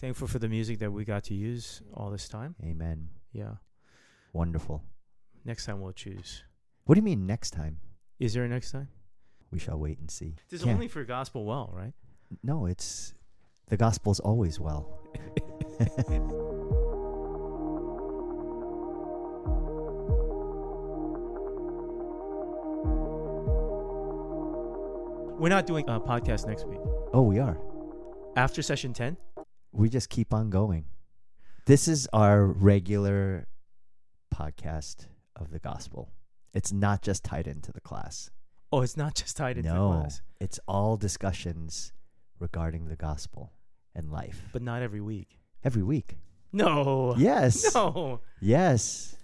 Thankful for the music that we got to use all this time. Amen. Yeah. Wonderful. Next time we'll choose. What do you mean next time? Is there a next time? We shall wait and see. This is Can't- only for gospel well, right? No, it's the gospel's always well. We're not doing a podcast next week. Oh, we are. After session 10? We just keep on going. This is our regular podcast of the gospel. It's not just tied into the class. Oh, it's not just tied into no, the class, it's all discussions regarding the gospel and life but not every week. every week. No. Yes. No. Yes.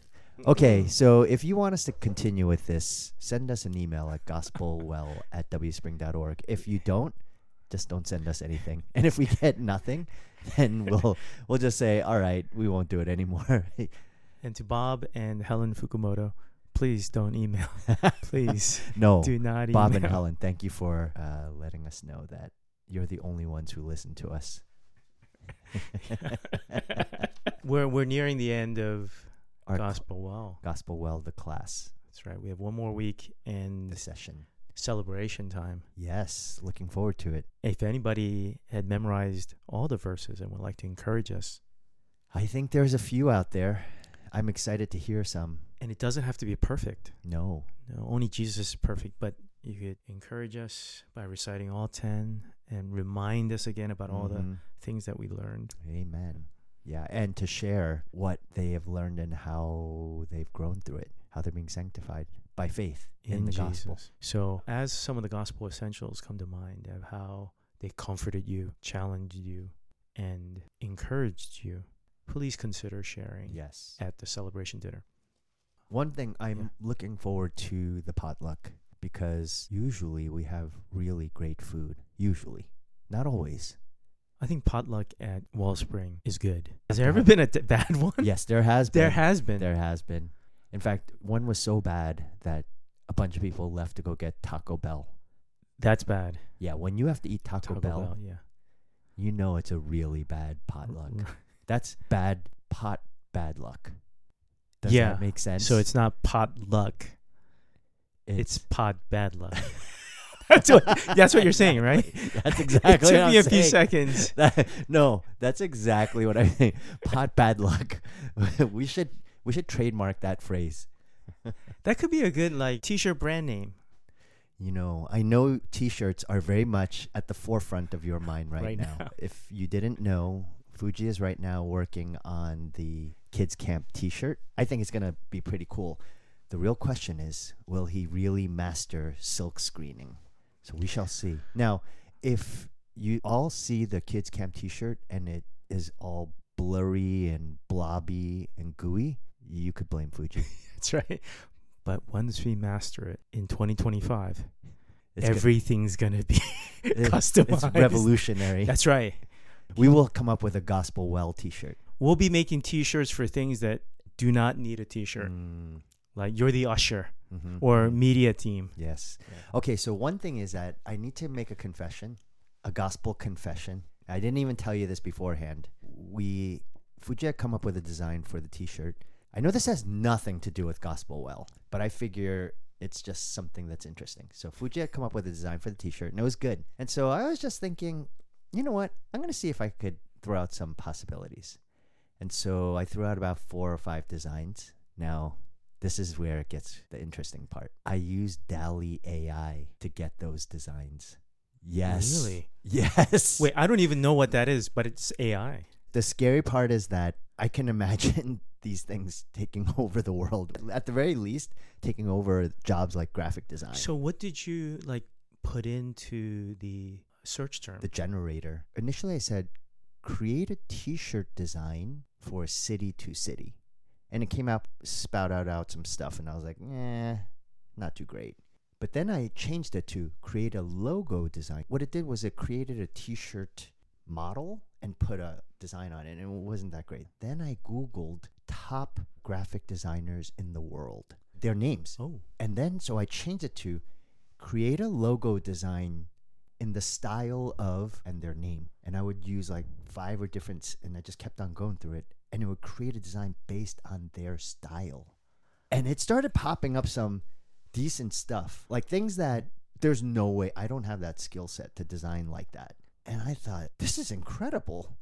Okay, so if you want us to continue with this, send us an email at gospelwell at wspring.org. If you don't, just don't send us anything. And if we get nothing, then we'll we'll just say, all right, we won't do it anymore. And to Bob and Helen Fukumoto, please don't email. Please no, do not email. Bob and Helen, thank you for uh, letting us know that you're the only ones who listen to us. we're we're nearing the end of Our gospel well. Gospel Well, the class, That's right. We have one more week and the session. Celebration time. Yes, looking forward to it. If anybody had memorized all the verses and would like to encourage us, I think there's a few out there. I'm excited to hear some. and it doesn't have to be perfect. No, No, only Jesus is perfect, but you could encourage us by reciting all 10 and remind us again about all the Mhm. things that we learned. Amen. Yeah, and to share what they have learned and how they've grown through it, how they're being sanctified by faith in, the Jesus. gospel. So, as some of the gospel essentials come to mind of how they comforted you, challenged you, and encouraged you, please consider sharing Yes. at the celebration dinner. One thing I'm Yeah. looking forward to the potluck because usually we have really great food. Usually, not always. I think potluck at Wellspring is good. Has there ever been a d- bad one? yes, there has been. There has been. There has been. In fact, one was so bad that a bunch of people left to go get Taco Bell. That's bad. Yeah, when you have to eat Taco, Taco Bell, Bell, yeah. you know it's a really bad potluck. That's bad pot bad luck. Does Yeah, that make sense? So it's not pot luck. It's, pot bad luck. that's what that's what you're saying, right? That's it exactly took what me I'm a few saying. seconds. That- no, that's exactly what I think. Pot bad luck. we should we should trademark that phrase. That could be a good like t-shirt brand name You know, I know T-shirts are very much at the forefront of your mind right, Right now. now. If you didn't know, Fuji is right now working on the kids camp T-shirt. I think it's gonna be pretty cool. The real question is, will he really master silk screening? So we shall see. Now, if you all see the kids camp T-shirt and it is all blurry and blobby and gooey, you could blame Fuji. That's right. But once we master it in 2025, It's everything's gonna be it- customized. It's revolutionary. That's right. We will come up with a gospel well T-shirt. We'll be making T-shirts for things that do not need a T-shirt, Mm, like you're the usher mhm, or media team. yes. Okay, so one thing is that I need to make a confession, a gospel confession. I didn't even tell you this beforehand. We Fuji had come up with a design for the T-shirt. I know this has nothing to do with gospel well, but I figure it's just something that's interesting. So Fuji had come up with a design for the T-shirt, and it was good. And so I was just thinking, you know what? I'm gonna see if I could throw out some possibilities. And so I threw out about four or five designs. Now, this is where it gets the interesting part. I used DALL-E AI to get those designs. Yes. Really? Yes. Wait, I don't even know what that is, but it's AI. The scary part is that I can imagine these things taking over the world. At the very least, taking over jobs like graphic design. So what did you like put into the search term? the generator. Initially, I said, create a T-shirt design for city to city, and it came out spout out out some stuff, and I was like, eh, not too great. But then I changed it to create a logo design. What it did was it created a T-shirt model and put a design on it, and it wasn't that great. Then I Googled top graphic designers in the world, their names. oh, And then, so I changed it to create a logo design in the style of and their name. And I would use like five or different, and I just kept on going through it. And it would create a design based on their style. And it started popping up some decent stuff, like things that there's no way I don't have that skill set to design like that. And I thought, this is incredible.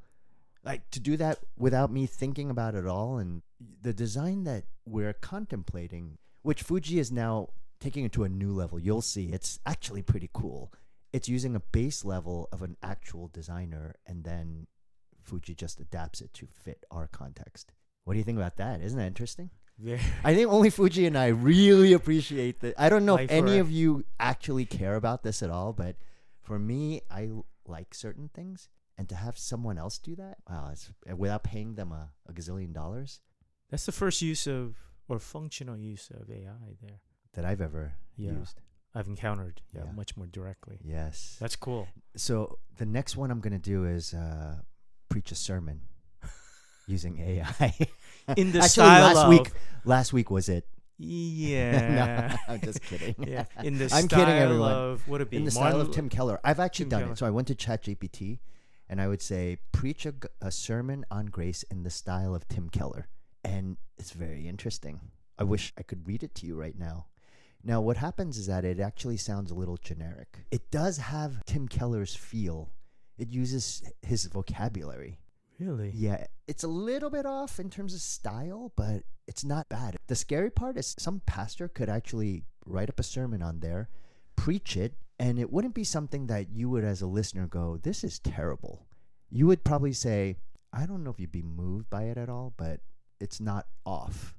Like to do that without me thinking about it all. And the design that we're contemplating, which Fuji is now taking it to a new level, you'll see it's actually pretty cool. It's using a base level of an actual designer, and then Fuji just adapts it to fit our context. What do you think about that? Isn't that interesting? Very, I think only Fuji and I really appreciate that. I don't know Like if any of you actually care about this at all, but for me, I like certain things, and to have someone else do that, wow, it's, uh, without paying them a, a gazillion dollars that's the first use of or functional use of AI there. that I've ever Yeah. used. I've encountered yeah, Yeah. much more directly. Yes. That's cool. so the next one I'm gonna do is uh, preach a sermon using AI. In the Actually, style last of week, last week was it? yeah. no, I'm just kidding. yeah, in the I'm style kidding, everyone. of what it be in the Martin style of Tim Keller. I've actually Tim done Keller. it. So I went to ChatGPT and I would say, preach a, a sermon on grace in the style of Tim Keller. And it's very interesting. I wish I could read it to you right now. Now, what happens is that it actually sounds a little generic. It does have Tim Keller's feel, it uses his vocabulary. Really? Yeah, it's a little bit off in terms of style, but it's not bad. The scary part is some pastor could actually write up a sermon on there, preach it, and it wouldn't be something that you would, as a listener, go, This is terrible. You would probably say, I don't know if you'd be moved by it at all, but it's not off.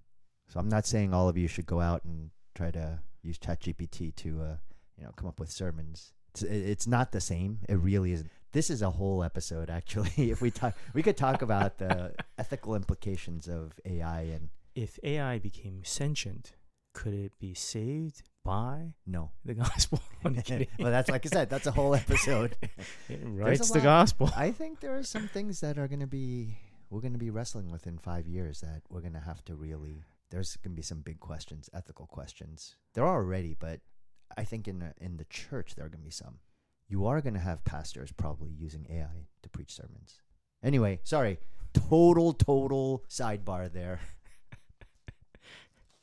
So I'm not saying all of you should go out and try to use ChatGPT to, uh, you know, come up with sermons. It's, it's not the same. It really isn't. This is a whole episode, actually. if we talk, we could talk about the ethical implications of AI and If AI became sentient, could it be saved by no. the gospel? Well, that's like I said. That's a whole episode. it writes the lot. gospel. I think there are some things that are going to be we're going to be wrestling with in five years that we're going to have to really. There's going to be some big questions, ethical questions. There are already, but I think in the, in the church there are going to be some. You are going to have pastors probably using AI to preach sermons. Anyway, sorry, total total sidebar there.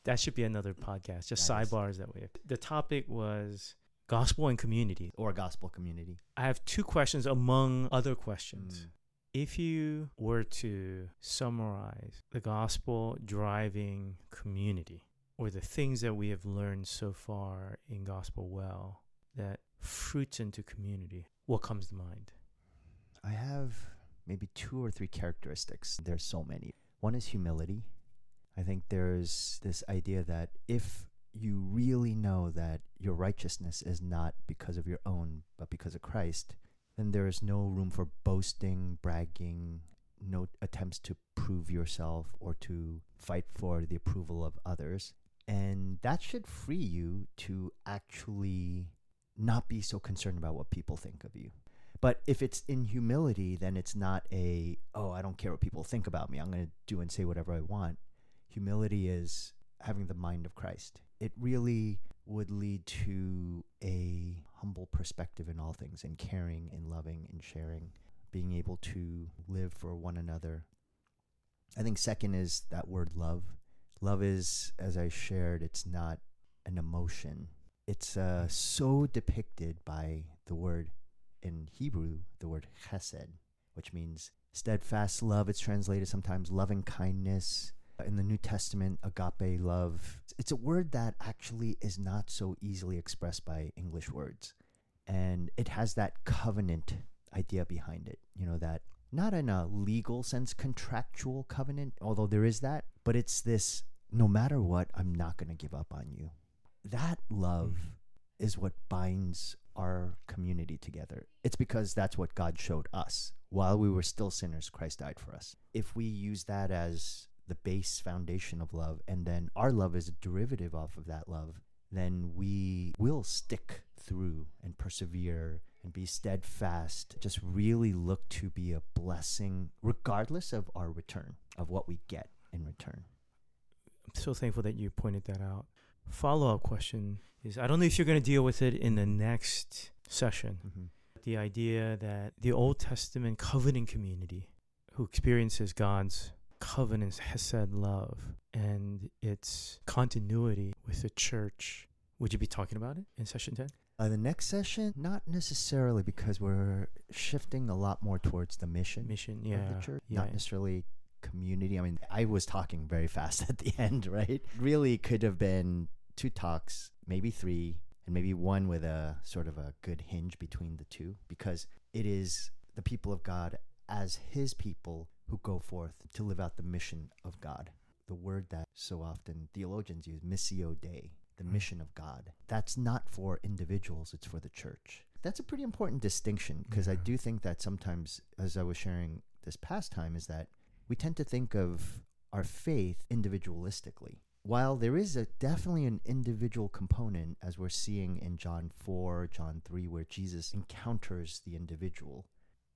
That should be another podcast. Just That is- sidebars that way. The topic was gospel and community. Or gospel community. I have two questions among other questions. Mm. If you were to summarize the gospel driving community or the things that we have learned so far in Gospel Well that fruits into community, what comes to mind? I have maybe two or three characteristics. There's so many. One is humility. I think there's this idea that if you really know that your righteousness is not because of your own, but because of Christ, then there is no room for boasting, bragging, no attempts to prove yourself or to fight for the approval of others. And that should free you to actually not be so concerned about what people think of you. But if it's in humility, then it's not a, oh, I don't care what people think about me. I'm going to do and say whatever I want. Humility is having the mind of Christ. It really would lead to a humble perspective in all things and caring and loving and sharing, being able to live for one another. I think second is that word love. Love is, as I shared, it's not an emotion. It's uh, so depicted by the word in Hebrew, the word chesed, which means steadfast love. It's translated sometimes loving kindness. In the New Testament, agape love. It's a word that actually is not so easily expressed by English words. And it has that covenant idea behind it. You know, that not in a legal sense, contractual covenant, although there is that, but it's this no matter what, I'm not going to give up on you. That love mm-hmm. is what binds our community together. It's because that's what God showed us. While we were still sinners, Christ died for us. If we use that as the base foundation of love, and then our love is a derivative off of that love, then we will stick through and persevere and be steadfast. Just really look to be a blessing, regardless of our return, of what we get in return. I'm so thankful that you pointed that out. Follow up question is I don't know if you're going to deal with it in the next session, Mm-hmm. The idea that the Old Testament covenant community who experiences God's covenant hesed love and its continuity with the church. Would you be talking about it in session 10? Uh, the next session, not necessarily because we're shifting a lot more towards the mission, Mission, yeah. of the church, yeah. not necessarily community. I mean, I was talking very fast at the end, right? Really could have been two talks, maybe three, and maybe one with a sort of a good hinge between the two because it is the people of God as his people who go forth to live out the mission of God. The word that so often theologians use, missio Dei, the Mm. mission of God. That's not for individuals, it's for the church. That's a pretty important distinction because I do think that sometimes, as I was sharing this past time, is that we tend to think of our faith individualistically. While there is a definitely an individual component, as we're seeing in John 4, John 3, where Jesus encounters the individual,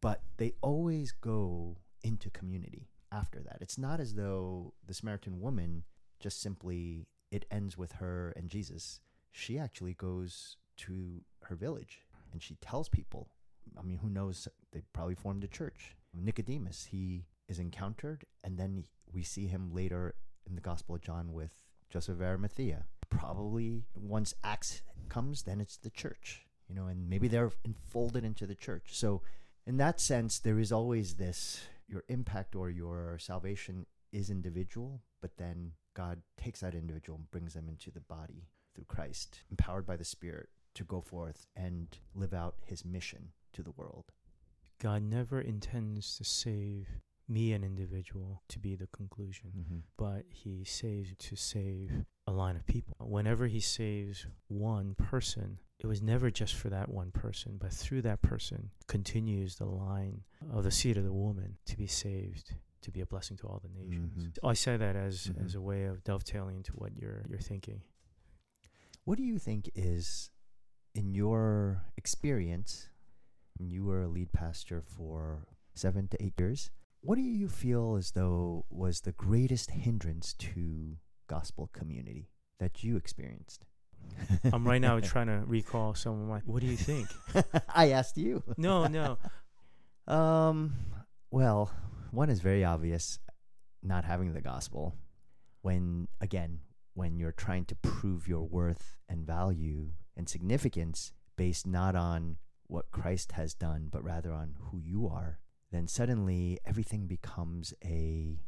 but they always go into community after that. It's not as though the Samaritan woman just simply it ends with her and Jesus. She actually goes to her village and she tells people. I mean, who knows? They probably formed a church. Nicodemus, he is encountered, and then we see him later in the Gospel of John with Joseph of Arimathea. Probably once Acts comes, then it's the church, you know, and maybe they're enfolded into the church. So, in that sense, there is always this your impact or your salvation is individual, but then God takes that individual and brings them into the body through Christ, empowered by the Spirit to go forth and live out his mission to the world. God never intends to save me, an individual, to be the conclusion, Mm-hmm. but He saves to save a line of people. Whenever He saves one person, it was never just for that one person, but through that person continues the line of the seed of the woman to be saved, to be a blessing to all the nations. Mhm. I say that as Mhm. as a way of dovetailing into what you're you're thinking. What do you think is, in your experience, when you were a lead pastor for seven to eight years, what do you feel as though was the greatest hindrance to gospel community that you experienced? I'm right now trying to recall some of my. What do you think? I asked you. No, no. Um, well, one is very obvious not having the gospel. When, again, when you're trying to prove your worth and value and significance based not on what Christ has done, but rather on who you are, then suddenly everything becomes a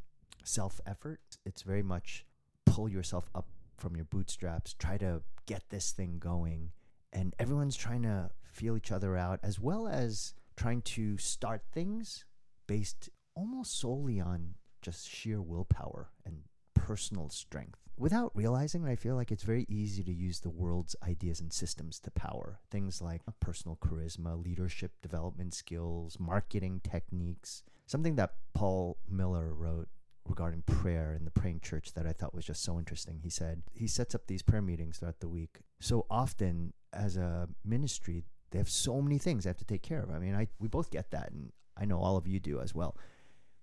self effort. It's very much pull yourself up from your bootstraps, try to get this thing going. And everyone's trying to feel each other out as well as trying to start things based almost solely on just sheer willpower and personal strength. Without realizing, I feel like it's very easy to use the world's ideas and systems to power things like personal charisma, leadership development skills, marketing techniques. Something that Paul Miller wrote regarding prayer in the praying church that I thought was just so interesting. He said he sets up these prayer meetings throughout the week. So often as a ministry, they have so many things they have to take care of. I mean, I we both get that and I know all of you do as well.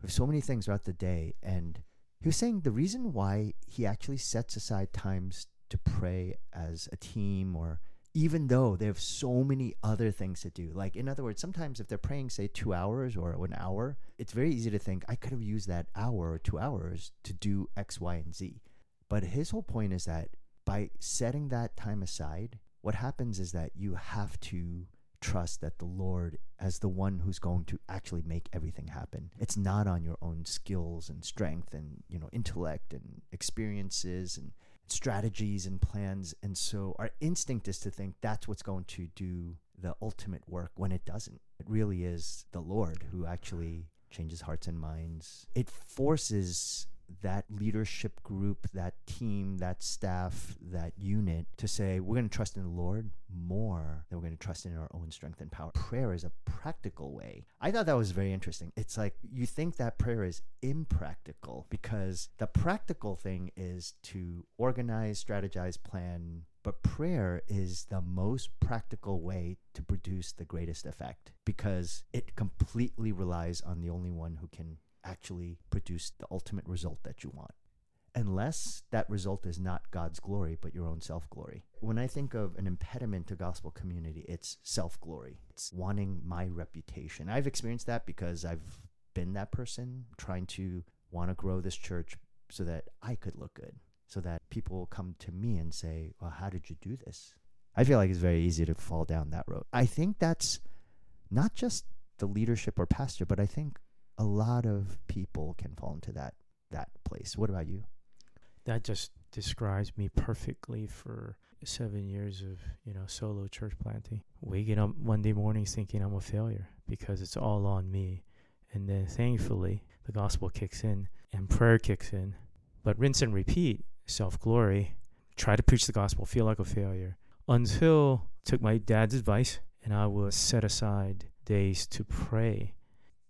We have so many things throughout the day and he was saying the reason why he actually sets aside times to pray as a team or even though they have so many other things to do. Like, in other words, sometimes if they're praying, say, two hours or an hour, it's very easy to think, I could have used that hour or two hours to do X, Y, and Z. But his whole point is that by setting that time aside, what happens is that you have to trust that the Lord as the one who's going to actually make everything happen. It's not on your own skills and strength and, you know, intellect and experiences and strategies and plans. And so our instinct is to think that's what's going to do the ultimate work when it doesn't. It really is the Lord who actually changes hearts and minds. It forces that leadership group, that team, that staff, that unit to say, we're going to trust in the Lord more than we're going to trust in our own strength and power. Prayer is a practical way. I thought that was very interesting. It's like you think that prayer is impractical because the practical thing is to organize, strategize, plan. But prayer is the most practical way to produce the greatest effect because it completely relies on the only one who can actually produce the ultimate result that you want. unless that result is not God's glory, but your own self glory. When I think of an impediment to gospel community, it's self glory. It's wanting my reputation. I've experienced that because I've been that person trying to want to grow this church so that I could look good, so that people will come to me and say, Well, how did you do this? I feel like it's very easy to fall down that road. I think that's not just the leadership or pastor, but I think a lot of people can fall into that that place. What about you? That just describes me perfectly for seven years of you know solo church planting. Waking up Monday mornings thinking I'm a failure because it's all on me, and then thankfully the gospel kicks in and prayer kicks in. But rinse and repeat, self glory. Try to preach the gospel, feel like a failure until took my dad's advice and I would set aside days to pray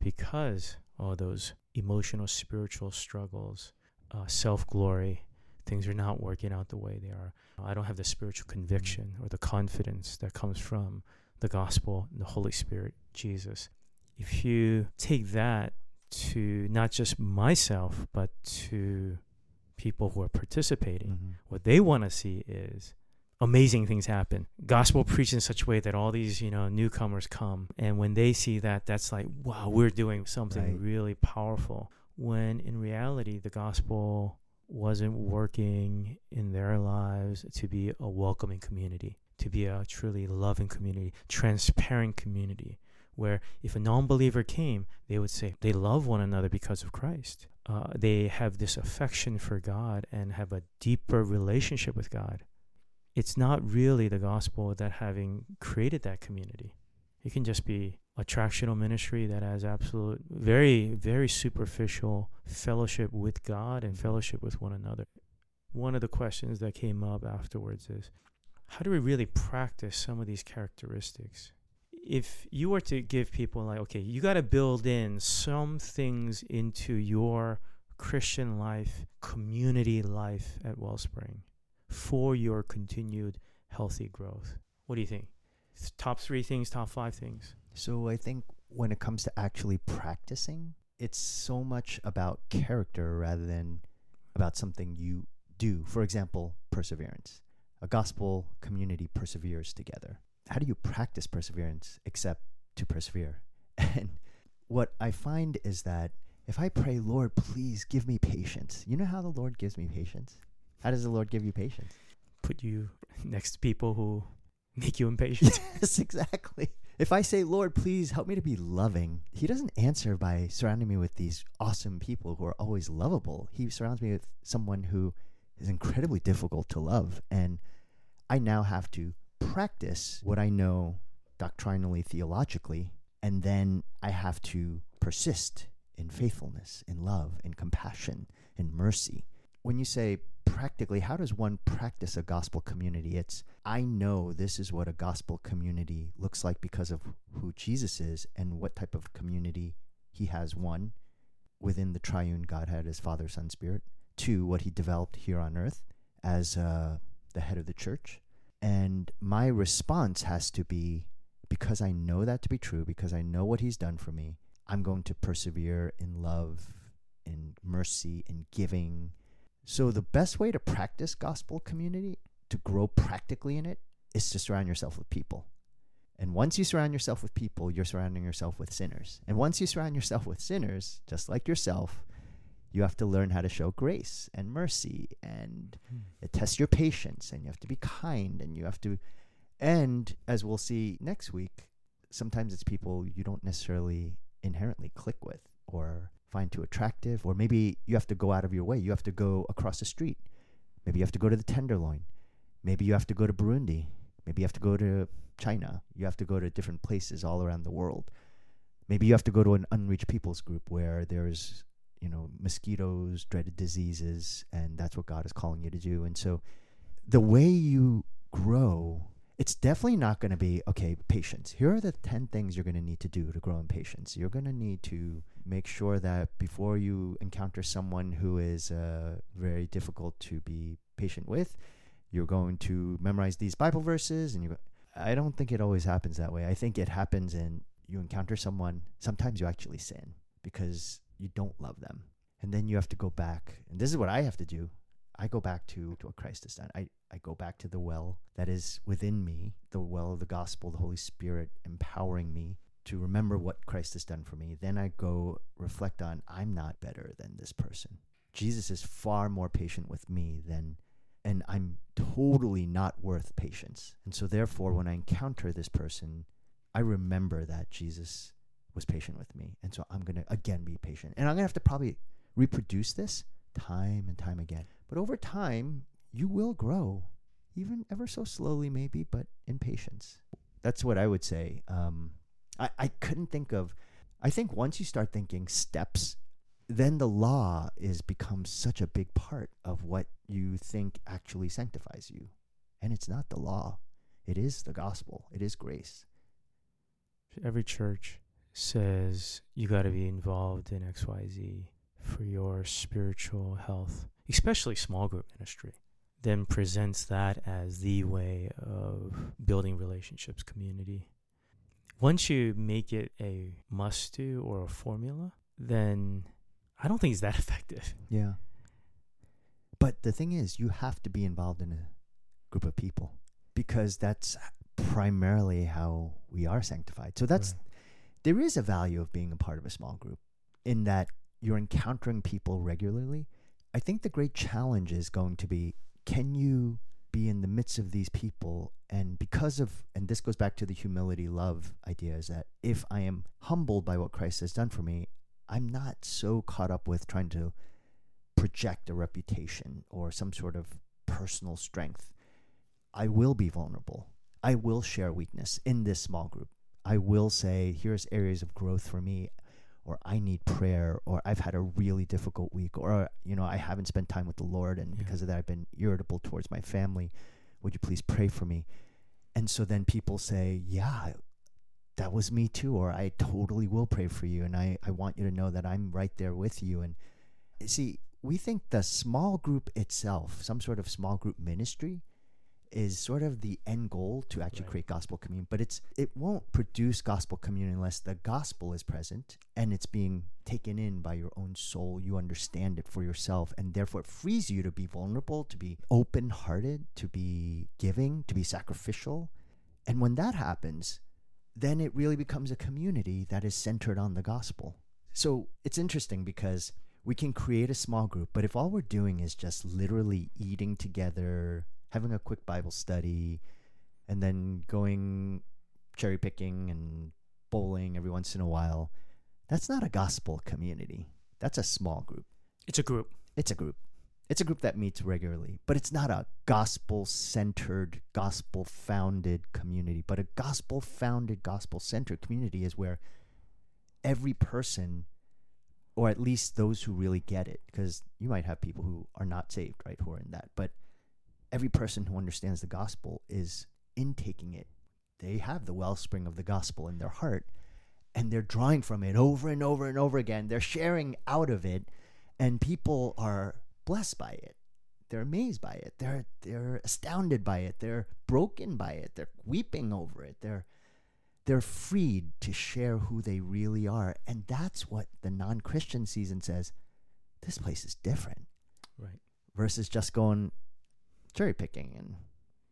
because all those emotional, spiritual struggles, uh, self glory, things are not working out the way they are. I don't have the spiritual conviction or the confidence that comes from the gospel, and the Holy Spirit, Jesus. If you take that to not just myself, but to people who are participating, Mm-hmm. what they want to see is amazing things happen. Gospel preached in such a way that all these, you know, newcomers come. And when they see that, that's like, wow, we're doing something Right. really powerful. When in reality, the gospel wasn't working in their lives to be a welcoming community, to be a truly loving community, transparent community, where if a non believer came, they would say they love one another because of Christ. Uh, they have this affection for God and have a deeper relationship with God. It's not really the gospel that having created that community. It can just be attractional ministry that has absolute, very, very superficial fellowship with God and fellowship with one another. One of the questions that came up afterwards is how do we really practice some of these characteristics? If you were to give people, like, okay, you got to build in some things into your Christian life, community life at Wellspring for your continued healthy growth. What do you think? Top three things, top five things. So I think when it comes to actually practicing, it's so much about character rather than about something you do. For example, perseverance. A gospel community perseveres together. How do you practice perseverance except to persevere? And what I find is that if I pray, Lord, please give me patience, you know how the Lord gives me patience? How does the Lord give you patience? Put you next to people who make you impatient. Yes, exactly. If I say, Lord, please help me to be loving, He doesn't answer by surrounding me with these awesome people who are always lovable. He surrounds me with someone who is incredibly difficult to love. And I now have to practice what I know doctrinally, theologically, and then I have to persist in faithfulness, in love, in compassion, in mercy. When you say practically, how does one practice a gospel community? It's, I know this is what a gospel community looks like because of who Jesus is and what type of community he has, one, within the triune Godhead as Father, Son, Spirit, two, what he developed here on earth as uh, the head of the church. And my response has to be because I know that to be true, because I know what he's done for me, I'm going to persevere in love, in mercy, in giving. So, the best way to practice gospel community, to grow practically in it, is to surround yourself with people. And once you surround yourself with people, you're surrounding yourself with sinners. And once you surround yourself with sinners, just like yourself, you have to learn how to show grace and mercy and hmm. it tests your patience and you have to be kind and you have to and as we'll see next week sometimes it's people you don't necessarily inherently click with or find too attractive or maybe you have to go out of your way. You have to go across the street. Maybe you have to go to the tenderloin. Maybe you have to go to burundi. Maybe you have to go to china. You have to go to different places all around the world. Maybe you have to go to an unreached peoples group where there's you know mosquitoes dreaded diseases and that's what god is calling you to do. And so the way you grow it's definitely not going to be okay patience. Here are the 10 things you're going to need to do to grow in patience. You're going to need to make sure that before you encounter someone who is uh, very difficult to be patient with you're going to memorize these bible verses and you i don't think it always happens that way i think it happens in you encounter someone sometimes you actually sin because you don't love them And then you have to go back. And this is what I have to do. I go back to, to what Christ has done. I, I go back to the well that is within me, the well of the gospel, the Holy Spirit empowering me to remember what Christ has done for me. Then I go reflect on I'm not better than this person. Jesus is far more patient with me than and I'm totally not worth patience. And so therefore when I encounter this person, I remember that Jesus was patient with me. And so I'm going to again be patient. And I'm going to have to probably reproduce this time and time again. But over time, you will grow, even ever so slowly, maybe, but in patience. That's what I would say. Um, I, I couldn't think of, I think once you start thinking steps, then the law is becomes such a big part of what you think actually sanctifies you. And it's not the law. It is the gospel. It is grace. Every church says you got to be involved in XYZ for your spiritual health, especially small group ministry, then presents that as the way of building relationships, community. Once you make it a must do or a formula, then I don't think it's that effective. Yeah. But the thing is, you have to be involved in a group of people because that's primarily how we are sanctified. So that's Right. there is a value of being a part of a small group in that you're encountering people regularly. I think the great challenge is going to be can you be in the midst of these people and because of and this goes back to the humility love idea is that if I am humbled by what Christ has done for me, I'm not so caught up with trying to project a reputation or some sort of personal strength. I will be vulnerable. I will share weakness in this small group. I will say, here's areas of growth for me, or I need prayer, or I've had a really difficult week, or, you know, I haven't spent time with the Lord, and Yeah. because of that, I've been irritable towards my family. Would you please pray for me? And so then people say, yeah, that was me too, or I totally will pray for you, and I, I want you to know that I'm right there with you. And see, we think the small group itself, some sort of small group ministry, is sort of the end goal to actually Right. create gospel communion. But it's it won't produce gospel communion unless the gospel is present and it's being taken in by your own soul. You understand it for yourself, and therefore it frees you to be vulnerable, to be open hearted, to be giving, to be sacrificial. And when that happens, then it really becomes a community that is centered on the gospel. So it's interesting because we can create a small group, but if all we're doing is just literally eating together, having a quick Bible study, and then going cherry picking and bowling every once in a while, that's not a gospel community. That's a small group. It's a group. It's a group. It's a group that meets regularly, but it's not a gospel centered, gospel founded community. But a gospel founded, gospel centered community is where every person, or at least those who really get it, because you might have people who are not saved, right, who are in that, but every person who understands the gospel is intaking it. They have the wellspring of the gospel in their heart, and they're drawing from it over and over and over again. They're sharing out of it, and people are blessed by it. They're amazed by it. They're they're astounded by it. They're broken by it. They're weeping over it. They're they're freed to share who they really are. And that's what the non-Christian season says. This place is different Right. versus just going cherry picking and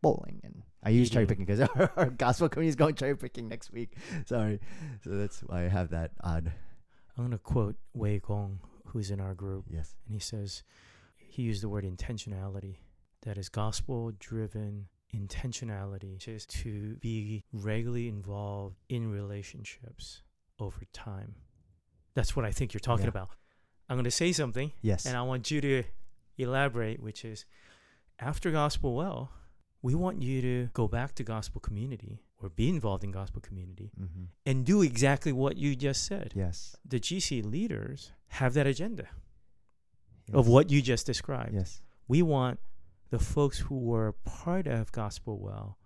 bowling and I use cherry mm-hmm. picking because our, our gospel community is going cherry picking next week. Sorry, so that's why I have that odd. I'm going to quote Wei Gong, who's in our group, Yes. and he says he used the word intentionality. That is gospel driven intentionality, which is to be regularly involved in relationships over time. That's what I think you're talking Yeah. about. I'm going to say something, Yes. and I want you to elaborate, which is after Gospel Well, we want you to go back to gospel community or be involved in gospel community mm-hmm. and do exactly what you just said. Yes. The GC leaders have that agenda yes. of what you just described. Yes. We want the folks who were part of Gospel Well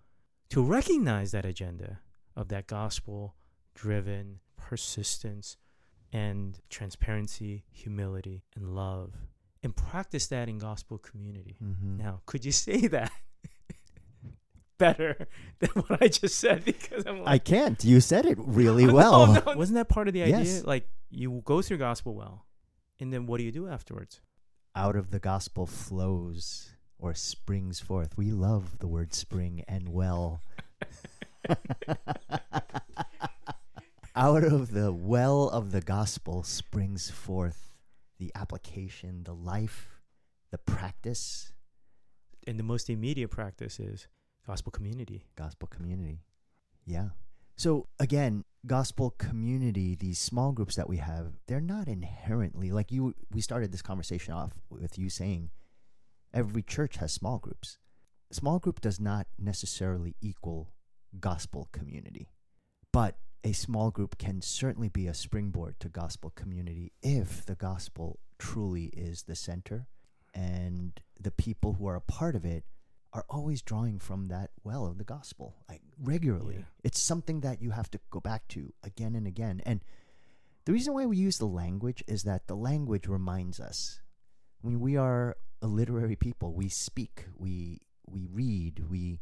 to recognize that agenda of that gospel driven persistence and transparency, humility, and love, and practice that in gospel community. Mm-hmm. Now, could you say that better than what I just said? Because I'm like, I can't. You said it really No, well. no, wasn't that part of the idea? Yes. Like you go through gospel well, And then what do you do afterwards? Out of the gospel flows or springs forth. We love the word spring and well. Out of the well of the gospel springs forth the application, the life, the practice, And the most immediate practice is gospel community. gospel community. Yeah. So again, gospel community, these small groups that we have, they're not inherently like you we started this conversation off with you saying every church has small groups. Small group does not necessarily equal gospel community. But a small group can certainly be a springboard to gospel community if the gospel truly is the center and the people who are a part of it are always drawing from that well of the gospel like regularly. Yeah. it's something that you have to go back to again and again. And the reason why we use the language is that the language reminds us. I mean, we are a literary people we speak we we read we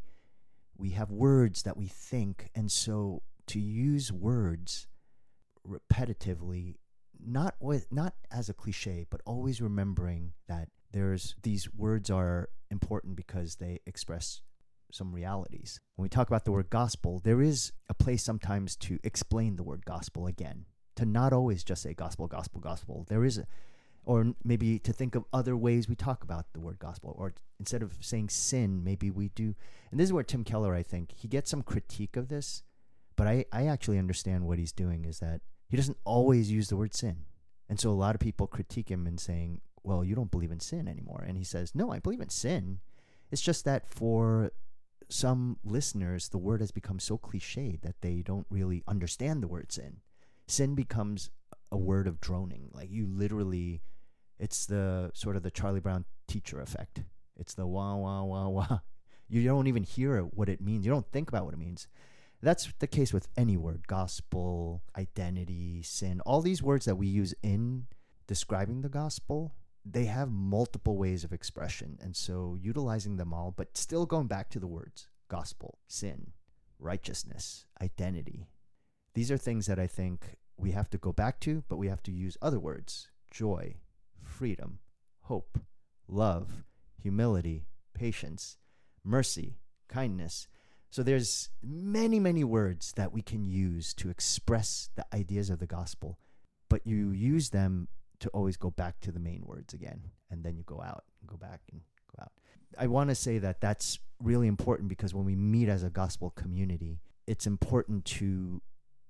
we have words that we think. And so to use words repetitively not with not as a cliche but always remembering that there's these words are important because they express some realities. When we talk about the word gospel there is a place sometimes to explain the word gospel again to not always just say gospel gospel gospel. There is a or maybe to think of other ways we talk about the word gospel or instead of saying sin maybe we do and this is where tim keller i think he gets some critique of this but i, I actually understand what he's doing is that he doesn't always use the word sin and so a lot of people critique him and saying well you don't believe in sin anymore and he says no i believe in sin it's just that for some listeners the word has become so cliched that they don't really understand the word sin sin becomes a word of droning like you literally it's the sort of the Charlie Brown teacher effect. It's the wah wah wah wah. You don't even hear what it means. You don't think about what it means. That's the case with any word gospel, identity, sin. All these words that we use in describing the gospel, they have multiple ways of expression. And so utilizing them all, but still going back to the words gospel, sin, righteousness, identity. These are things that I think we have to go back to, but we have to use other words joy, freedom, hope, love, humility, patience, mercy, kindness. So there's many, many words that we can use to express the ideas of the gospel, but you use them to always go back to the main words again, and then you go out and go back and go out. I want to say that that's really important because when we meet as a gospel community, it's important to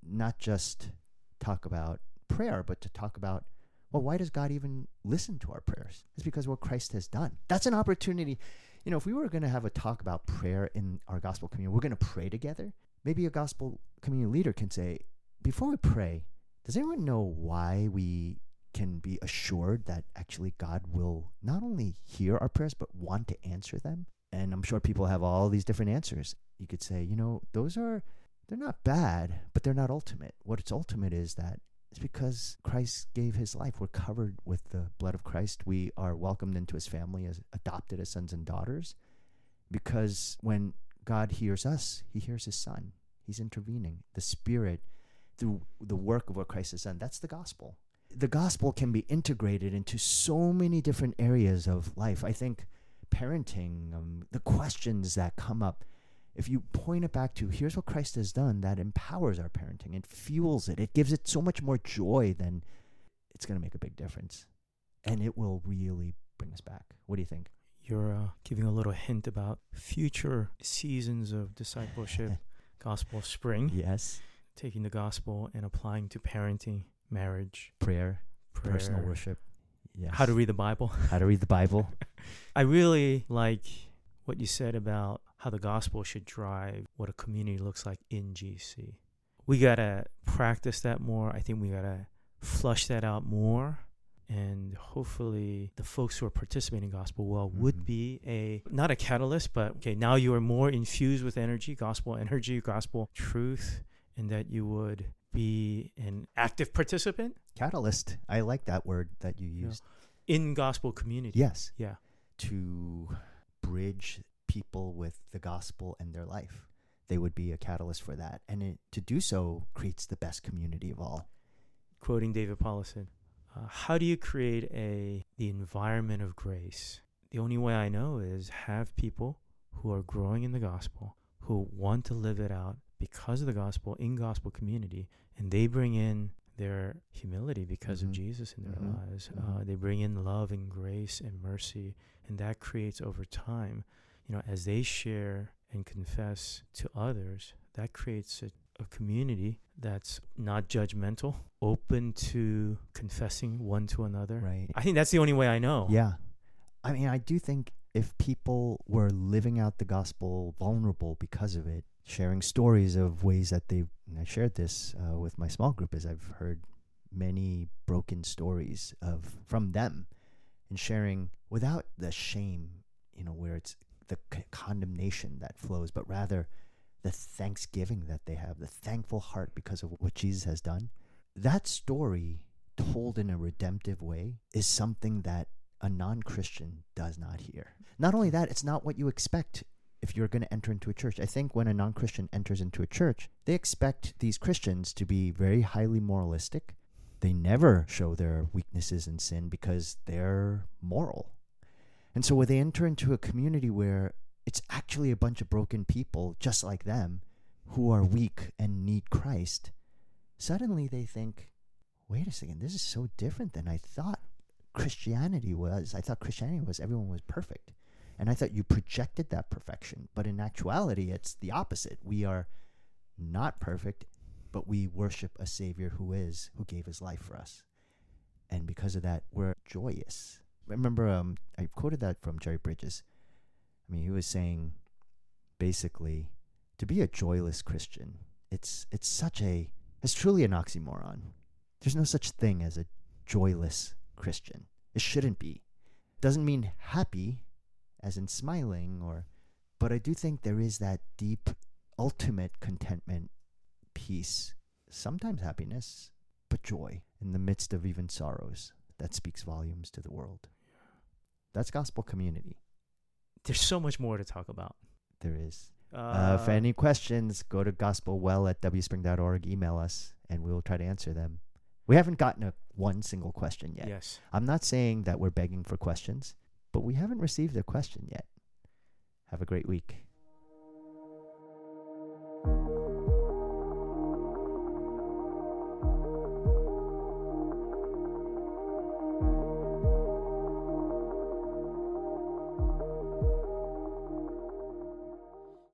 not just talk about prayer, but to talk about well, why does God even listen to our prayers? It's because what Christ has done. That's an opportunity. You know, if we were going to have a talk about prayer in our gospel community, we're going to pray together. Maybe a gospel community leader can say, before we pray, does anyone know why we can be assured that actually God will not only hear our prayers, but want to answer them? And I'm sure people have all these different answers. You could say, you know, those are, they're not bad, but they're not ultimate. What's ultimate is that it's because Christ gave his life. We're covered with the blood of Christ. We are welcomed into his family as adopted as sons and daughters. Because when God hears us, he hears his son. He's intervening. The Spirit, through the work of what Christ has done, that's the gospel. The gospel can be integrated into so many different areas of life. I think parenting, um, the questions that come up, if you point it back to here's what Christ has done, that empowers our parenting. It fuels it. It gives it so much more joy than it's going to make a big difference. And it will really bring us back. What do you think? You're uh, giving a little hint about future seasons of discipleship, gospel spring, Yes. taking the gospel and applying to parenting, marriage, Prayer, prayer, personal worship. Yes. how to read the Bible. how to read the Bible. I really like what you said about how the gospel should drive what a community looks like in GC. We got to practice that more. I think we got to flush that out more. And hopefully, the folks who are participating in gospel well would Mhm. be a not a catalyst, but okay, now you are more infused with energy, gospel energy, gospel truth, and that you would be an active participant Catalyst. I like that word that you Yeah. used. in gospel community. Yes. Yeah. To bridge people with the gospel and their life. They would be a catalyst for that. And it, to do so creates the best community of all. quoting David Powlison, Uh, how do you create a the environment of grace? The only way I know is have people who are growing in the gospel, who want to live it out because of the gospel in gospel community, and they bring in their humility because Mhm. of Jesus in their Mhm. lives. Mhm. Uh, they bring in love and grace and mercy, and that creates over time, you know, as they share and confess to others, that creates a, a community that's not judgmental, open to confessing one to another. Right. I think that's the only way I know. Yeah. I mean, I do think if people were living out the gospel vulnerable because of it, sharing stories of ways that they, and I shared this uh, with my small group, as I've heard many broken stories of from them, and sharing without the shame, you know, where it's condemnation that flows, but rather the thanksgiving that they have, the thankful heart because of what Jesus has done. That story told in a redemptive way is something that a non Christian does not hear. Not only that, it's not what you expect if you're going to enter into a church. I think when a non Christian enters into a church, they expect these Christians to be very highly moralistic. They never show their weaknesses and sin because they're moral. And so when they enter into a community where it's actually a bunch of broken people just like them who are weak and need Christ, suddenly they think, wait a second, this is so different than I thought Christianity was. I thought Christianity was everyone was perfect. And I thought you projected that perfection. But in actuality, it's the opposite. We are not perfect, but we worship a Savior who is, who gave his life for us. And because of that, we're joyous. Remember, um, I quoted that from Jerry Bridges. I mean, he was saying basically to be a joyless Christian, it's it's such a it's truly an oxymoron. There's no such thing as a joyless Christian. It shouldn't be. Doesn't mean happy, as in smiling, or but I do think there is that deep, ultimate contentment, peace, sometimes happiness, but joy in the midst of even sorrows that speaks volumes to the world. That's gospel community. There's so much more to talk about. There is. Uh, Uh, for any questions, go to gospelwell at wspring.org, email us, and we will try to answer them. We haven't gotten a one single question yet. yes. I'm not saying that we're begging for questions, but we haven't received a question yet. Have a great week.